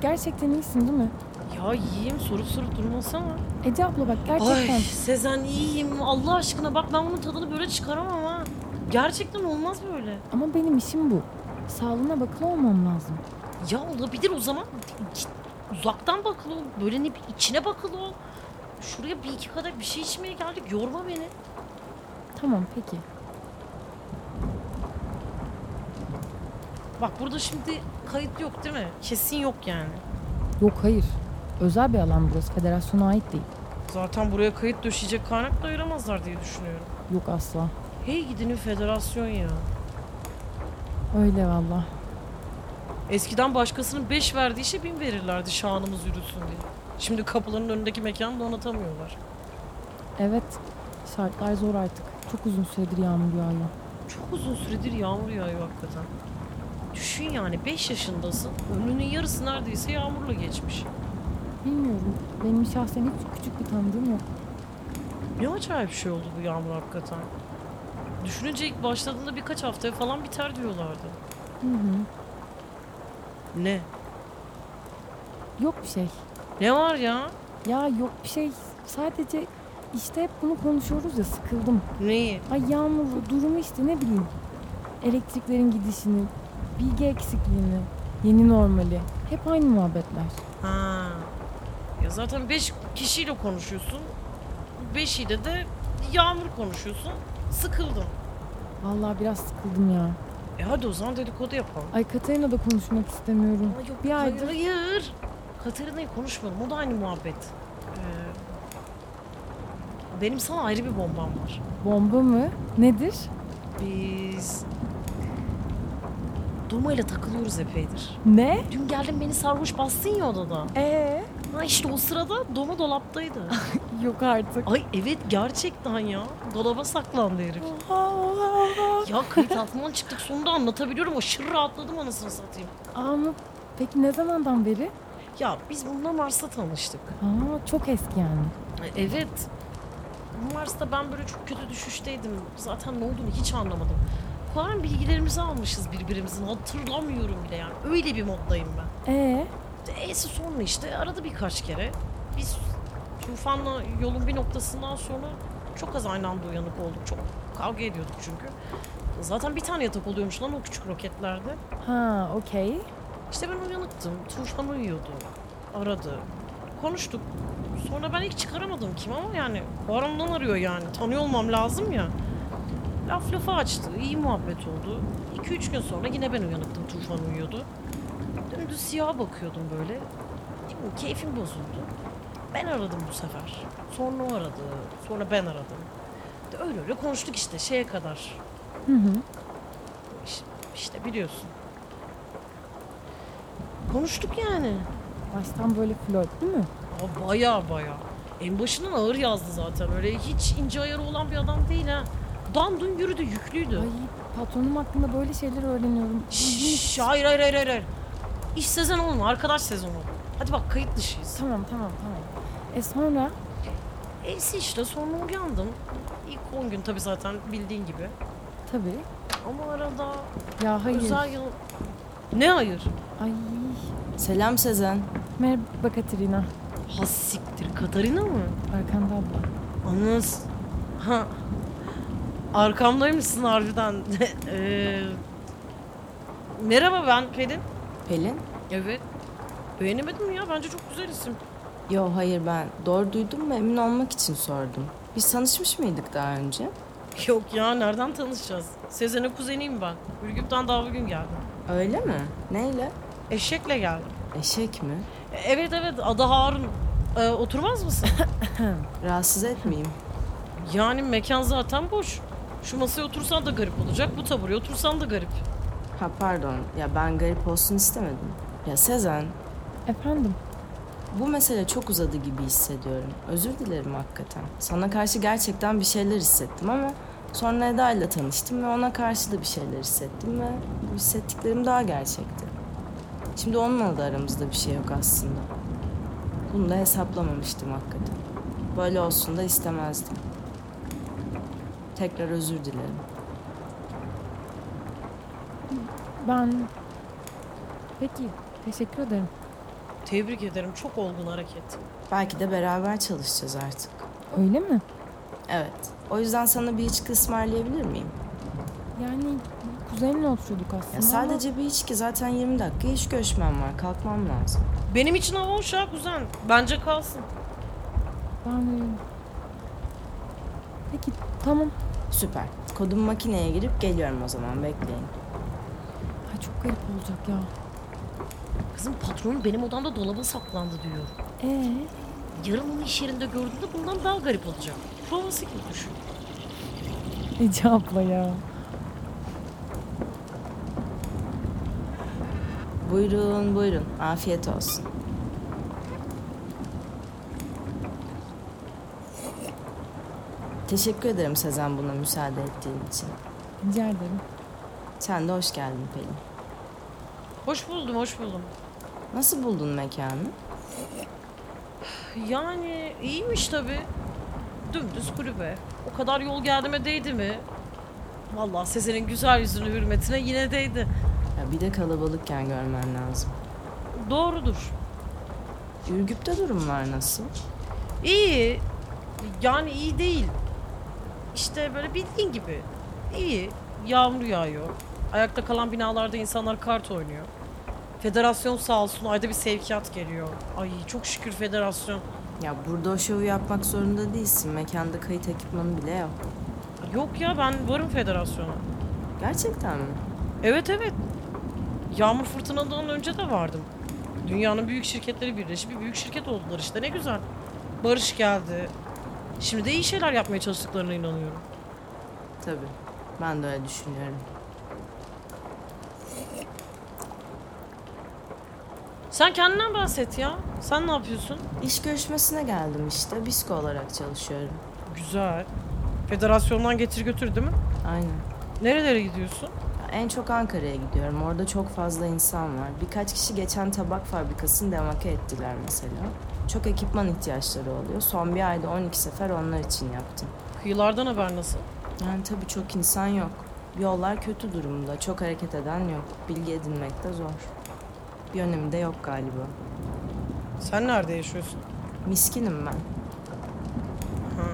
Gerçekten iyisin değil mi? Ya iyiyim sorup sorup durmasana. Ece abla bak gerçekten. Ay Sezen iyiyim. Allah aşkına bak ben bunun tadını böyle çıkaramam ha. Gerçekten olmaz böyle. Ama benim işim bu. Sağlığına bakılı olmam lazım. Ya olabilir o zaman. Git uzaktan bakılı ol. Böyle ne bir içine bakılı ol. Şuraya bir iki kadar bir şey içmeye geldik. Yorma beni. Tamam peki. Bak burada şimdi kayıt yok değil mi? Kesin yok yani. Yok hayır. Özel bir alan burası. Federasyona ait değil. Zaten buraya kayıt döşeyecek kaynak da ayıramazlar diye düşünüyorum. Yok asla. Hey gidinin federasyon ya. Öyle valla. Eskiden başkasının 5 verdiği işe 1000 verirlerdi şanımız yürüsün diye. Şimdi kapıların önündeki mekanı donatamıyorlar. Evet. Şartlar zor artık. Çok uzun süredir yağmur yağıyor. Çok uzun süredir yağmur yağıyor hakikaten. Düşün yani 5 yaşındasın. Ömrünün yarısı neredeyse yağmurla geçmiş. Bilmiyorum. Benim şahsen hiç küçük bir tanıdığım yok. Ne acayip şey oldu bu yağmur hakikaten. Düşününce ilk başladığında birkaç haftaya falan biter diyorlardı. Hı hı. Ne? Yok bir şey. Ne var ya? Ya yok bir şey. Sadece işte hep bunu konuşuyoruz ya sıkıldım. Neyi? Ay yağmurlu durumu işte ne bileyim. Elektriklerin gidişini, bilgi eksikliğini, yeni normali. Hep aynı muhabbetler. Ha. Ya zaten 5 kişiyle konuşuyorsun. 5'iyle de yağmur konuşuyorsun. Sıkıldım. Vallahi biraz sıkıldım ya. E hadi o zaman dedikodu yapalım. Ay Katerina da konuşmak istemiyorum. Ama yok bir aydır Hayır. Katerina'yı konuşmadım. O da aynı muhabbet. Ee, benim sana ayrı bir bombam var. bomba mı? Nedir? Biz... Doma ile takılıyoruz epeydir. Ne? Dün geldin beni sarhoş bastın ya odada. Ee? Ha işte o sırada Doma dolaptaydı. Yok artık. Ay evet gerçekten ya. Dolaba saklandı herif. Oha, oha, oha. Ya kayıt altından çıktık sonunda anlatabiliyorum. Aşırı rahatladım anasını satayım. Ama peki ne zamandan beri? Ya biz bununla Mars'ta tanıştık. Aa, çok eski yani. E, Evet. Mars'ta ben böyle çok kötü düşüşteydim. Zaten ne olduğunu hiç anlamadım. Falan bilgilerimizi almışız birbirimizin. Hatırlamıyorum bile yani. Öyle bir moddayım ben. Ee? E'si sonra işte aradı birkaç kere. Biz Tufan'la yolun bir noktasından sonra çok az aynı anda uyanık olduk. Çok kavga ediyorduk çünkü. Zaten bir tane yatak oluyormuş lan o küçük roketlerde. Ha, okey. İşte ben uyanıktım. Tufan uyuyordu. Aradı. Konuştuk. Sonra ben ilk çıkaramadım kim ama yani Baran'dan arıyor yani. Tanıyor olmam lazım ya. Laf lafı açtı. iyi muhabbet oldu. 2-3 gün sonra yine ben uyanıktım. Tufan uyuyordu. Dümdüz siyaha bakıyordum böyle. Şimdi keyfim bozuldu. Ben aradım bu sefer. Sonra o aradı. Sonra ben aradım. De Öyle öyle konuştuk işte şeye kadar. Hı hı. İşte, işte biliyorsun. Konuştuk yani. Baştan böyle flört değil mi? Aa, baya baya. En başından ağır yazdı zaten. Öyle hiç ince ayarı olan bir adam değil ha. Dandun yürüdü, yüklüydü. Ay patronum hakkında böyle şeyler öğreniyorum. Şşş, hayır hayır hayır hayır. İş sezon olma, arkadaş sezonu. Hadi bak kayıt dışıyız. Tamam tamam tamam. E sonra? Eysi işte sonra uyandım. İlk 10 gün tabii zaten bildiğin gibi. Tabii. Ama arada Ya hayır. özel yıl... Ne hayır? Ay. Selam Sezen. Merhaba Katerina. Ha siktir Katarina mı? Arkanda abla. Anız. Ha. Arkamdaymışsın harbiden. Eee, merhaba ben Pelin. Pelin? Evet. Beğenemedim mi ya? Bence çok güzel isim. Yo hayır ben doğru duydum mu emin olmak için sordum. Biz tanışmış mıydık daha önce? Yok ya nereden tanışacağız? Sezen'in kuzeniyim ben. Ürgüp'ten daha bugün geldim. Öyle mi? Neyle? Eşekle geldim. Eşek mi? E, Evet evet adı Harun. Ee, oturmaz mısın? Rahatsız etmeyeyim. yani mekan zaten boş. Şu masaya otursan da garip olacak. Bu tabureye otursan da garip. Ha pardon ya ben garip olsun istemedim. Ya Sezen Efendim? bu mesele çok uzadı gibi hissediyorum. Özür dilerim hakikaten. Sana karşı gerçekten bir şeyler hissettim ama sonra Eda ile tanıştım ve ona karşı da bir şeyler hissettim ve bu hissettiklerim daha gerçekti. Şimdi onunla da aramızda bir şey yok aslında. Bunu da hesaplamamıştım hakikaten. Böyle olsun da istemezdim. Tekrar özür dilerim. Ben... Peki Teşekkür ederim. Tebrik ederim. Çok olgun hareket. Belki de beraber çalışacağız artık. Öyle mi? Evet. O yüzden sana bir içki ısmarlayabilir miyim? Yani kuzenimle oturuyorduk aslında Ya sadece bir içki zaten 20 dakika iş görüşmem var. Kalkmam lazım. Benim için hava hoş ha kuzen. Bence kalsın. ama ben... Peki tamam. Süper. Kodumu makineye girip geliyorum o zaman. Bekleyin. Ay çok garip olacak ya. Kızım patronum benim odamda dolaba saklandı diyor. Ee, Yarın onu iş yerinde gördüğümde bundan daha garip olacak. Provası gibi düşün. Ece abla ya. Buyurun buyurun. Afiyet olsun. Teşekkür ederim Sezen buna müsaade ettiğin için. Rica ederim. Sen de hoş geldin Pelin. Hoş buldum, hoş buldum. Nasıl buldun mekanı? Yani iyiymiş tabii. Dümdüz kulübe. O kadar yol geldiğime değdi mi? Vallahi Sezen'in güzel yüzünü hürmetine yine değdi. Ya bir de kalabalıkken görmen lazım. Doğrudur. Ürgüp'te durumlar nasıl? İyi. Yani iyi değil. İşte böyle bildiğin gibi. İyi. Yağmur yağıyor. Ayakta kalan binalarda insanlar kart oynuyor. Federasyon sağ olsun ayda bir sevkiyat geliyor. Ay çok şükür federasyon. Ya burada o şovu yapmak zorunda değilsin. Mekanda kayıt ekipmanı bile yok. Yok ya ben varım federasyona. Gerçekten mi? Evet evet. Yağmur fırtınadan önce de vardım. Dünyanın büyük şirketleri birleşip bir büyük şirket oldular işte ne güzel. Barış geldi. Şimdi de iyi şeyler yapmaya çalıştıklarına inanıyorum. Tabii. Ben de öyle düşünüyorum. Sen kendinden bahset ya. Sen ne yapıyorsun? İş görüşmesine geldim işte. Bisko olarak çalışıyorum. Güzel. Federasyondan getir götür değil mi? Aynen. Nerelere gidiyorsun? En çok Ankara'ya gidiyorum. Orada çok fazla insan var. Birkaç kişi geçen tabak fabrikasını demake ettiler mesela. Çok ekipman ihtiyaçları oluyor. Son bir ayda 12 sefer onlar için yaptım. Kıyılardan haber nasıl? Yani tabii çok insan yok. Yollar kötü durumda. Çok hareket eden yok. Bilgi edinmek de zor. Bir önemi de yok galiba. Sen nerede yaşıyorsun? Miskinim ben. Ha.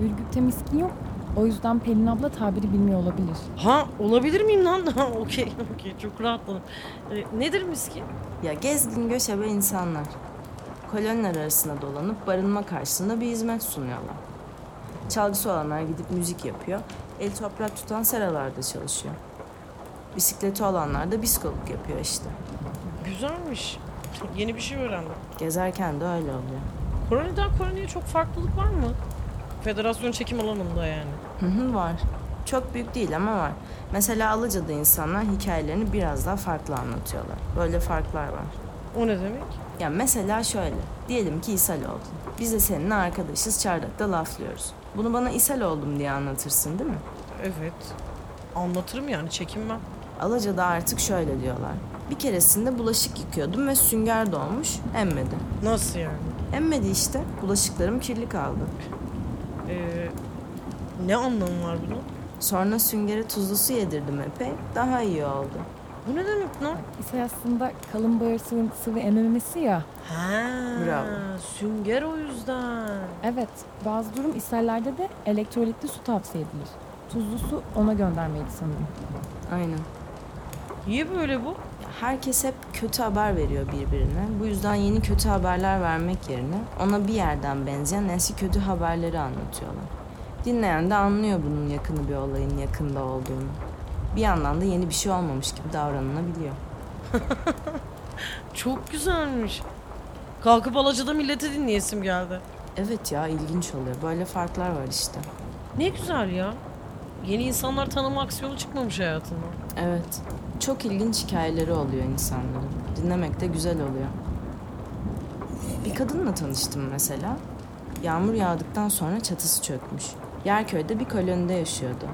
Ürgüp'te miskin yok. O yüzden Pelin abla tabiri bilmiyor olabilir. Ha olabilir miyim lan? Ha, okey okey çok rahatladım. Ee, nedir miskin? Ya gezgin göçebe insanlar. Koloniler arasında dolanıp barınma karşılığında bir hizmet sunuyorlar. Çalgısı olanlar gidip müzik yapıyor. El toprak tutan seralarda çalışıyor. Bisikleti olanlar da biskoluk yapıyor işte. Güzelmiş. Yeni bir şey öğrendim. Gezerken de öyle oluyor. Koloniden koloniye çok farklılık var mı? Federasyon çekim alanında yani. Hı hı var. Çok büyük değil ama var. Mesela Alıca'da insanlar hikayelerini biraz daha farklı anlatıyorlar. Böyle farklar var. O ne demek? Ya mesela şöyle. Diyelim ki ishal oldun. Biz de seninle arkadaşız çardakta laflıyoruz. Bunu bana ishal oldum diye anlatırsın değil mi? Evet. Anlatırım yani çekinmem. Alaca'da artık şöyle diyorlar. Bir keresinde bulaşık yıkıyordum ve sünger dolmuş, emmedi. Nasıl yani? Emmedi işte. Bulaşıklarım kirli kaldı. Ee, ne anlamı var bunun? Sonra süngere tuzlu su yedirdim epey. Daha iyi oldu. Bu ne demek lan? İse aslında kalın bağır sıvı ememesi ya. Ha, Bravo. sünger o yüzden. Evet, bazı durum ishallerde de elektrolitli su tavsiye edilir. Tuzlu su ona göndermeydi sanırım. Aynen. Niye böyle bu? Herkes hep kötü haber veriyor birbirine. Bu yüzden yeni kötü haberler vermek yerine ona bir yerden benzeyen eski kötü haberleri anlatıyorlar. Dinleyen de anlıyor bunun yakını bir olayın yakında olduğunu. Bir yandan da yeni bir şey olmamış gibi davranılabiliyor. Çok güzelmiş. Kalkıp Alaca'da milleti dinleyesim geldi. Evet ya ilginç oluyor. Böyle farklar var işte. Ne güzel ya. Yeni insanlar tanıma aksiyonu çıkmamış hayatından. Evet. Çok ilginç hikayeleri oluyor insanların. Dinlemek de güzel oluyor. Bir kadınla tanıştım mesela. Yağmur yağdıktan sonra çatısı çökmüş. Yerköy'de bir kolonide yaşıyordu.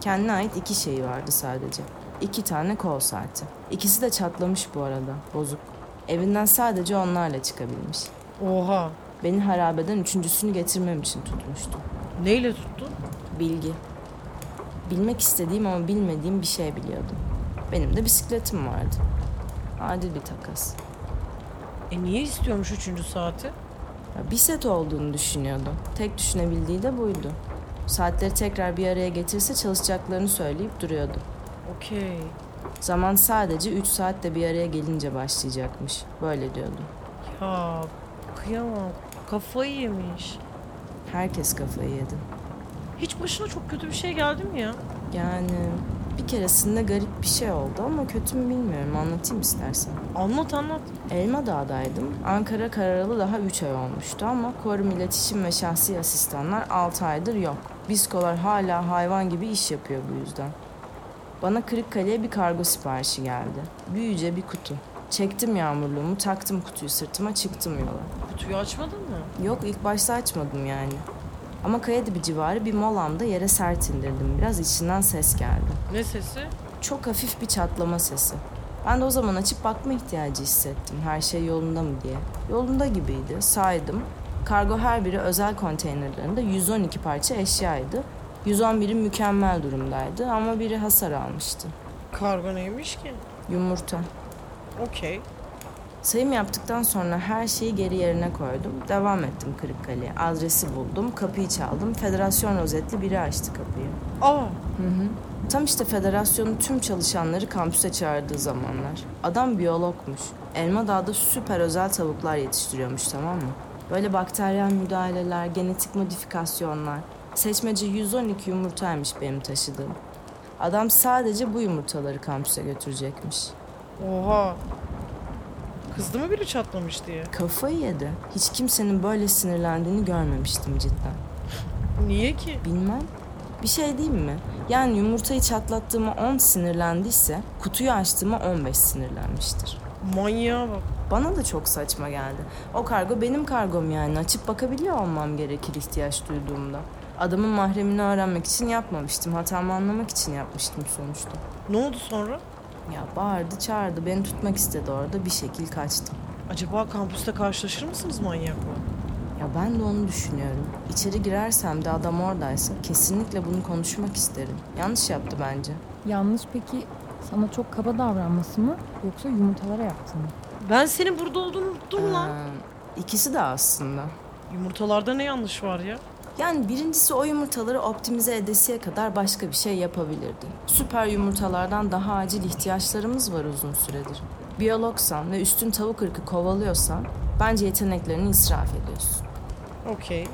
Kendine ait iki şeyi vardı sadece. İki tane kol saati. İkisi de çatlamış bu arada, bozuk. Evinden sadece onlarla çıkabilmiş. Oha. Beni harabeden üçüncüsünü getirmem için tutmuştu. Neyle tuttu? Bilgi. Bilmek istediğim ama bilmediğim bir şey biliyordum. Benim de bisikletim vardı. Adil bir takas. E niye istiyormuş üçüncü saati? Ya bir set olduğunu düşünüyordu. Tek düşünebildiği de buydu. Saatleri tekrar bir araya getirse çalışacaklarını söyleyip duruyordu. Okey. Zaman sadece 3 saatte bir araya gelince başlayacakmış. Böyle diyordu. Ya kıyamam. Kafayı yemiş. Herkes kafayı yedi. Hiç başına çok kötü bir şey geldi mi ya? Yani bir keresinde garip bir şey oldu ama kötü mü bilmiyorum. Anlatayım istersen. Anlat anlat. Elma Dağ'daydım. Ankara kararalı daha 3 ay olmuştu ama korum iletişim ve şahsi asistanlar 6 aydır yok. Biskolar hala hayvan gibi iş yapıyor bu yüzden. Bana Kırıkkale'ye bir kargo siparişi geldi. Büyüce bir kutu. Çektim yağmurluğumu, taktım kutuyu sırtıma, çıktım yola. Kutuyu açmadın mı? Yok ilk başta açmadım yani. Ama Kayadibi civarı bir molamda yere sert indirdim. Biraz içinden ses geldi. Ne sesi? Çok hafif bir çatlama sesi. Ben de o zaman açıp bakma ihtiyacı hissettim. Her şey yolunda mı diye. Yolunda gibiydi. Saydım. Kargo her biri özel konteynerlarında 112 parça eşyaydı. 111'i mükemmel durumdaydı ama biri hasar almıştı. Kargo neymiş ki? Yumurta. Okey. Sayım yaptıktan sonra her şeyi geri yerine koydum. Devam ettim Kırıkkale'ye. Adresi buldum, kapıyı çaldım. Federasyon rozetli biri açtı kapıyı. Aa. Hı hı. Tam işte federasyonun tüm çalışanları kampüse çağırdığı zamanlar. Adam biyologmuş. Elma Dağı'da süper özel tavuklar yetiştiriyormuş tamam mı? Böyle bakteriyel müdahaleler, genetik modifikasyonlar. Seçmece 112 yumurtaymış benim taşıdığım. Adam sadece bu yumurtaları kampüse götürecekmiş. Oha. Kızdı mı biri çatlamış diye? Kafayı yedi. Hiç kimsenin böyle sinirlendiğini görmemiştim cidden. Niye ki? Bilmem. Bir şey diyeyim mi? Yani yumurtayı çatlattığıma 10 sinirlendiyse kutuyu açtığıma 15 sinirlenmiştir. Manyağa bak. Bana da çok saçma geldi. O kargo benim kargom yani. Açıp bakabiliyor olmam gerekir ihtiyaç duyduğumda. Adamın mahremini öğrenmek için yapmamıştım. Hatamı anlamak için yapmıştım sonuçta. Ne oldu sonra? Ya bağırdı çağırdı. Beni tutmak istedi orada. Bir şekil kaçtım. Acaba kampüste karşılaşır mısınız manyakla? Ya ben de onu düşünüyorum. İçeri girersem de adam oradaysa kesinlikle bunu konuşmak isterim. Yanlış yaptı bence. Yanlış peki sana çok kaba davranması mı yoksa yumurtalara yaptı mı? Ben senin burada olduğunu unuttum lan. Ee, ikisi de aslında. Yumurtalarda ne yanlış var ya? Yani birincisi o yumurtaları optimize edesiye kadar başka bir şey yapabilirdi. Süper yumurtalardan daha acil ihtiyaçlarımız var uzun süredir. Biyologsan ve üstün tavuk ırkı kovalıyorsan bence yeteneklerini israf ediyorsun. Okey.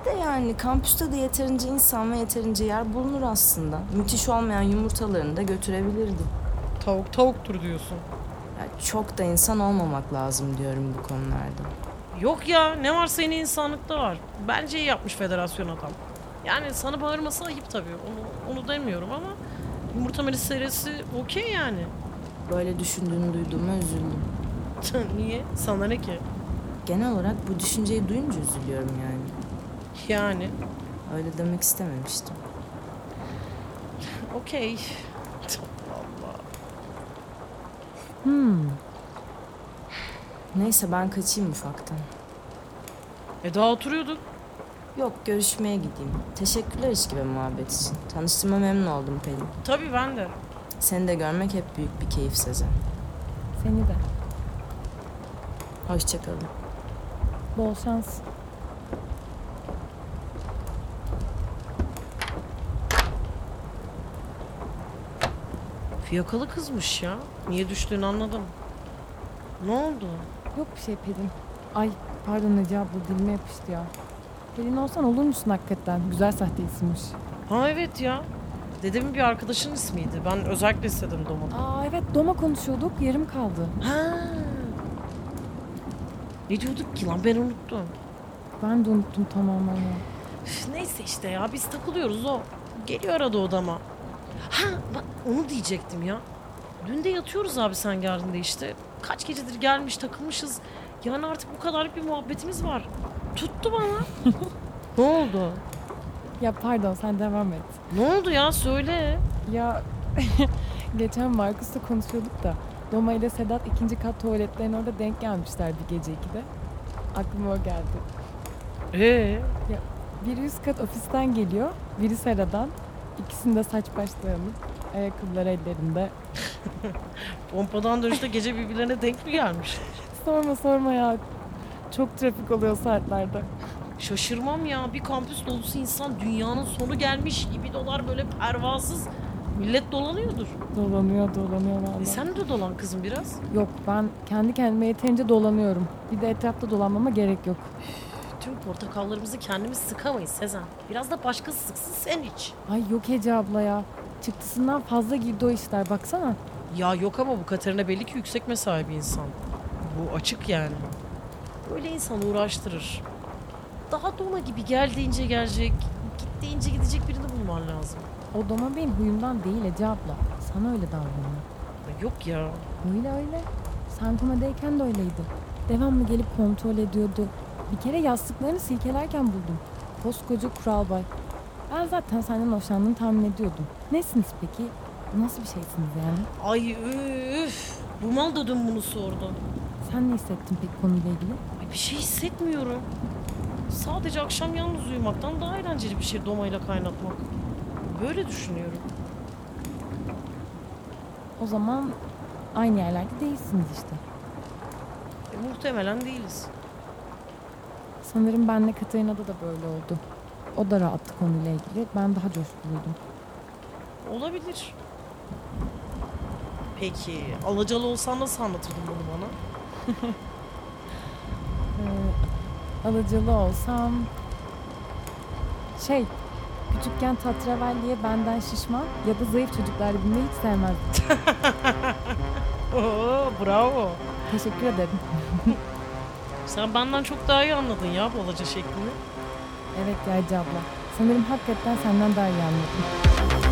Bir de yani kampüste de yeterince insan ve yeterince yer bulunur aslında. Müthiş olmayan yumurtalarını da götürebilirdi. Tavuk tavuktur diyorsun. Yani çok da insan olmamak lazım diyorum bu konularda. Yok ya ne varsa yine insanlıkta var. Bence iyi yapmış federasyon adam. Yani sana bağırması ayıp tabii. Onu, onu demiyorum ama yumurta meselesi okey yani. Böyle düşündüğünü duyduğuma üzüldüm. Niye? Sana ne ki? Genel olarak bu düşünceyi duyunca üzülüyorum yani. Yani. Öyle demek istememiştim. Okey. Allah. Hmm. Neyse ben kaçayım ufaktan. E daha oturuyorduk. Yok görüşmeye gideyim. Teşekkürler içki ve muhabbet için. Tanıştığıma memnun oldum Pelin. Tabii ben de. Seni de görmek hep büyük bir keyif Sezen. Seni de. Hoşçakalın. Bol şans. Fiyakalı kızmış ya. Niye düştüğünü anladım. Ne oldu? Yok bir şey Pelin. Ay pardon Ece abla dilime yapıştı ya. Pelin olsan olur musun hakikaten? Güzel sahte isimmiş. Ha evet ya. Dedemin bir arkadaşının ismiydi. Ben özellikle istedim Doma'da. Aa evet doma konuşuyorduk yarım kaldı. Ha. Ne diyorduk ki lan ben unuttum. Ben de unuttum tamamen ya. Üf, Neyse işte ya biz takılıyoruz o. Geliyor arada odama. Ha bak onu diyecektim ya. Dün de yatıyoruz abi sen geldiğinde işte. Kaç gecedir gelmiş takılmışız. Yani artık bu kadarlık bir muhabbetimiz var. Tuttu bana. ne oldu? Ya pardon sen devam et. Ne oldu ya söyle. Ya geçen Markus'la konuşuyorduk da Doma ile Sedat ikinci kat tuvaletlerin orada denk gelmişler bir gece ikide. Aklıma o geldi. Ee, Biri üst kat ofisten geliyor, biri Sera'dan. İkisinde saç baş dağınık. ayakkabılar ellerinde. Pompadan dönüşte gece birbirlerine denk mi gelmiş? Sorma sorma ya. Çok trafik oluyor saatlerde. Şaşırmam ya. Bir kampüs dolusu insan dünyanın sonu gelmiş gibi dolar böyle pervasız. Millet dolanıyordur. Dolanıyor dolanıyor vallahi. E sen de dolan kızım biraz. Yok ben kendi kendime yeterince dolanıyorum. Bir de etrafta dolanmama gerek yok. Tüm portakallarımızı kendimiz sıkamayız Sezen. Biraz da başkası sıksın sen iç. Ay yok Ece abla ya. Çıktısından fazla girdi o işler baksana. Ya yok ama bu Katerina belli ki yüksek mesai bir insan. Bu açık yani. Böyle insan uğraştırır. Daha dona gibi gel deyince gelecek, git deyince gidecek birini bulman lazım. O doma benim huyumdan değil Ece abla. Sana öyle davranıyor. Ya Yok ya. Öyle öyle. Sen komadayken de öyleydi. Devamlı gelip kontrol ediyordu. Bir kere yastıklarını silkelerken buldum. Koskoca kuralbay. Ben zaten senden hoşlandığını tahmin ediyordum. Nesiniz peki? Nasıl bir şeysiniz yani? Ay üf. Bu mal da dün bunu sordu. Sen ne hissettin peki konuyla ilgili? Ay bir şey hissetmiyorum. Sadece akşam yalnız uyumaktan daha eğlenceli bir şey domayla kaynatmak. Böyle düşünüyorum. O zaman aynı yerlerde değilsiniz işte. E, muhtemelen değiliz. Sanırım benle Katarina'da da böyle oldu. O da rahattı konuyla ilgili. Ben daha coşkuluydum. Olabilir. Peki alacalı olsan nasıl anlatırdın bunu bana? Ee, alıcılı olsam... Şey, küçükken tatravelliye benden şişman ya da zayıf çocuklar binmeyi hiç sevmezdim. Oo, bravo. Teşekkür ederim. Sen benden çok daha iyi anladın ya bu alaca şeklini. Evet Yaycı abla. Sanırım hakikaten senden daha iyi anladım.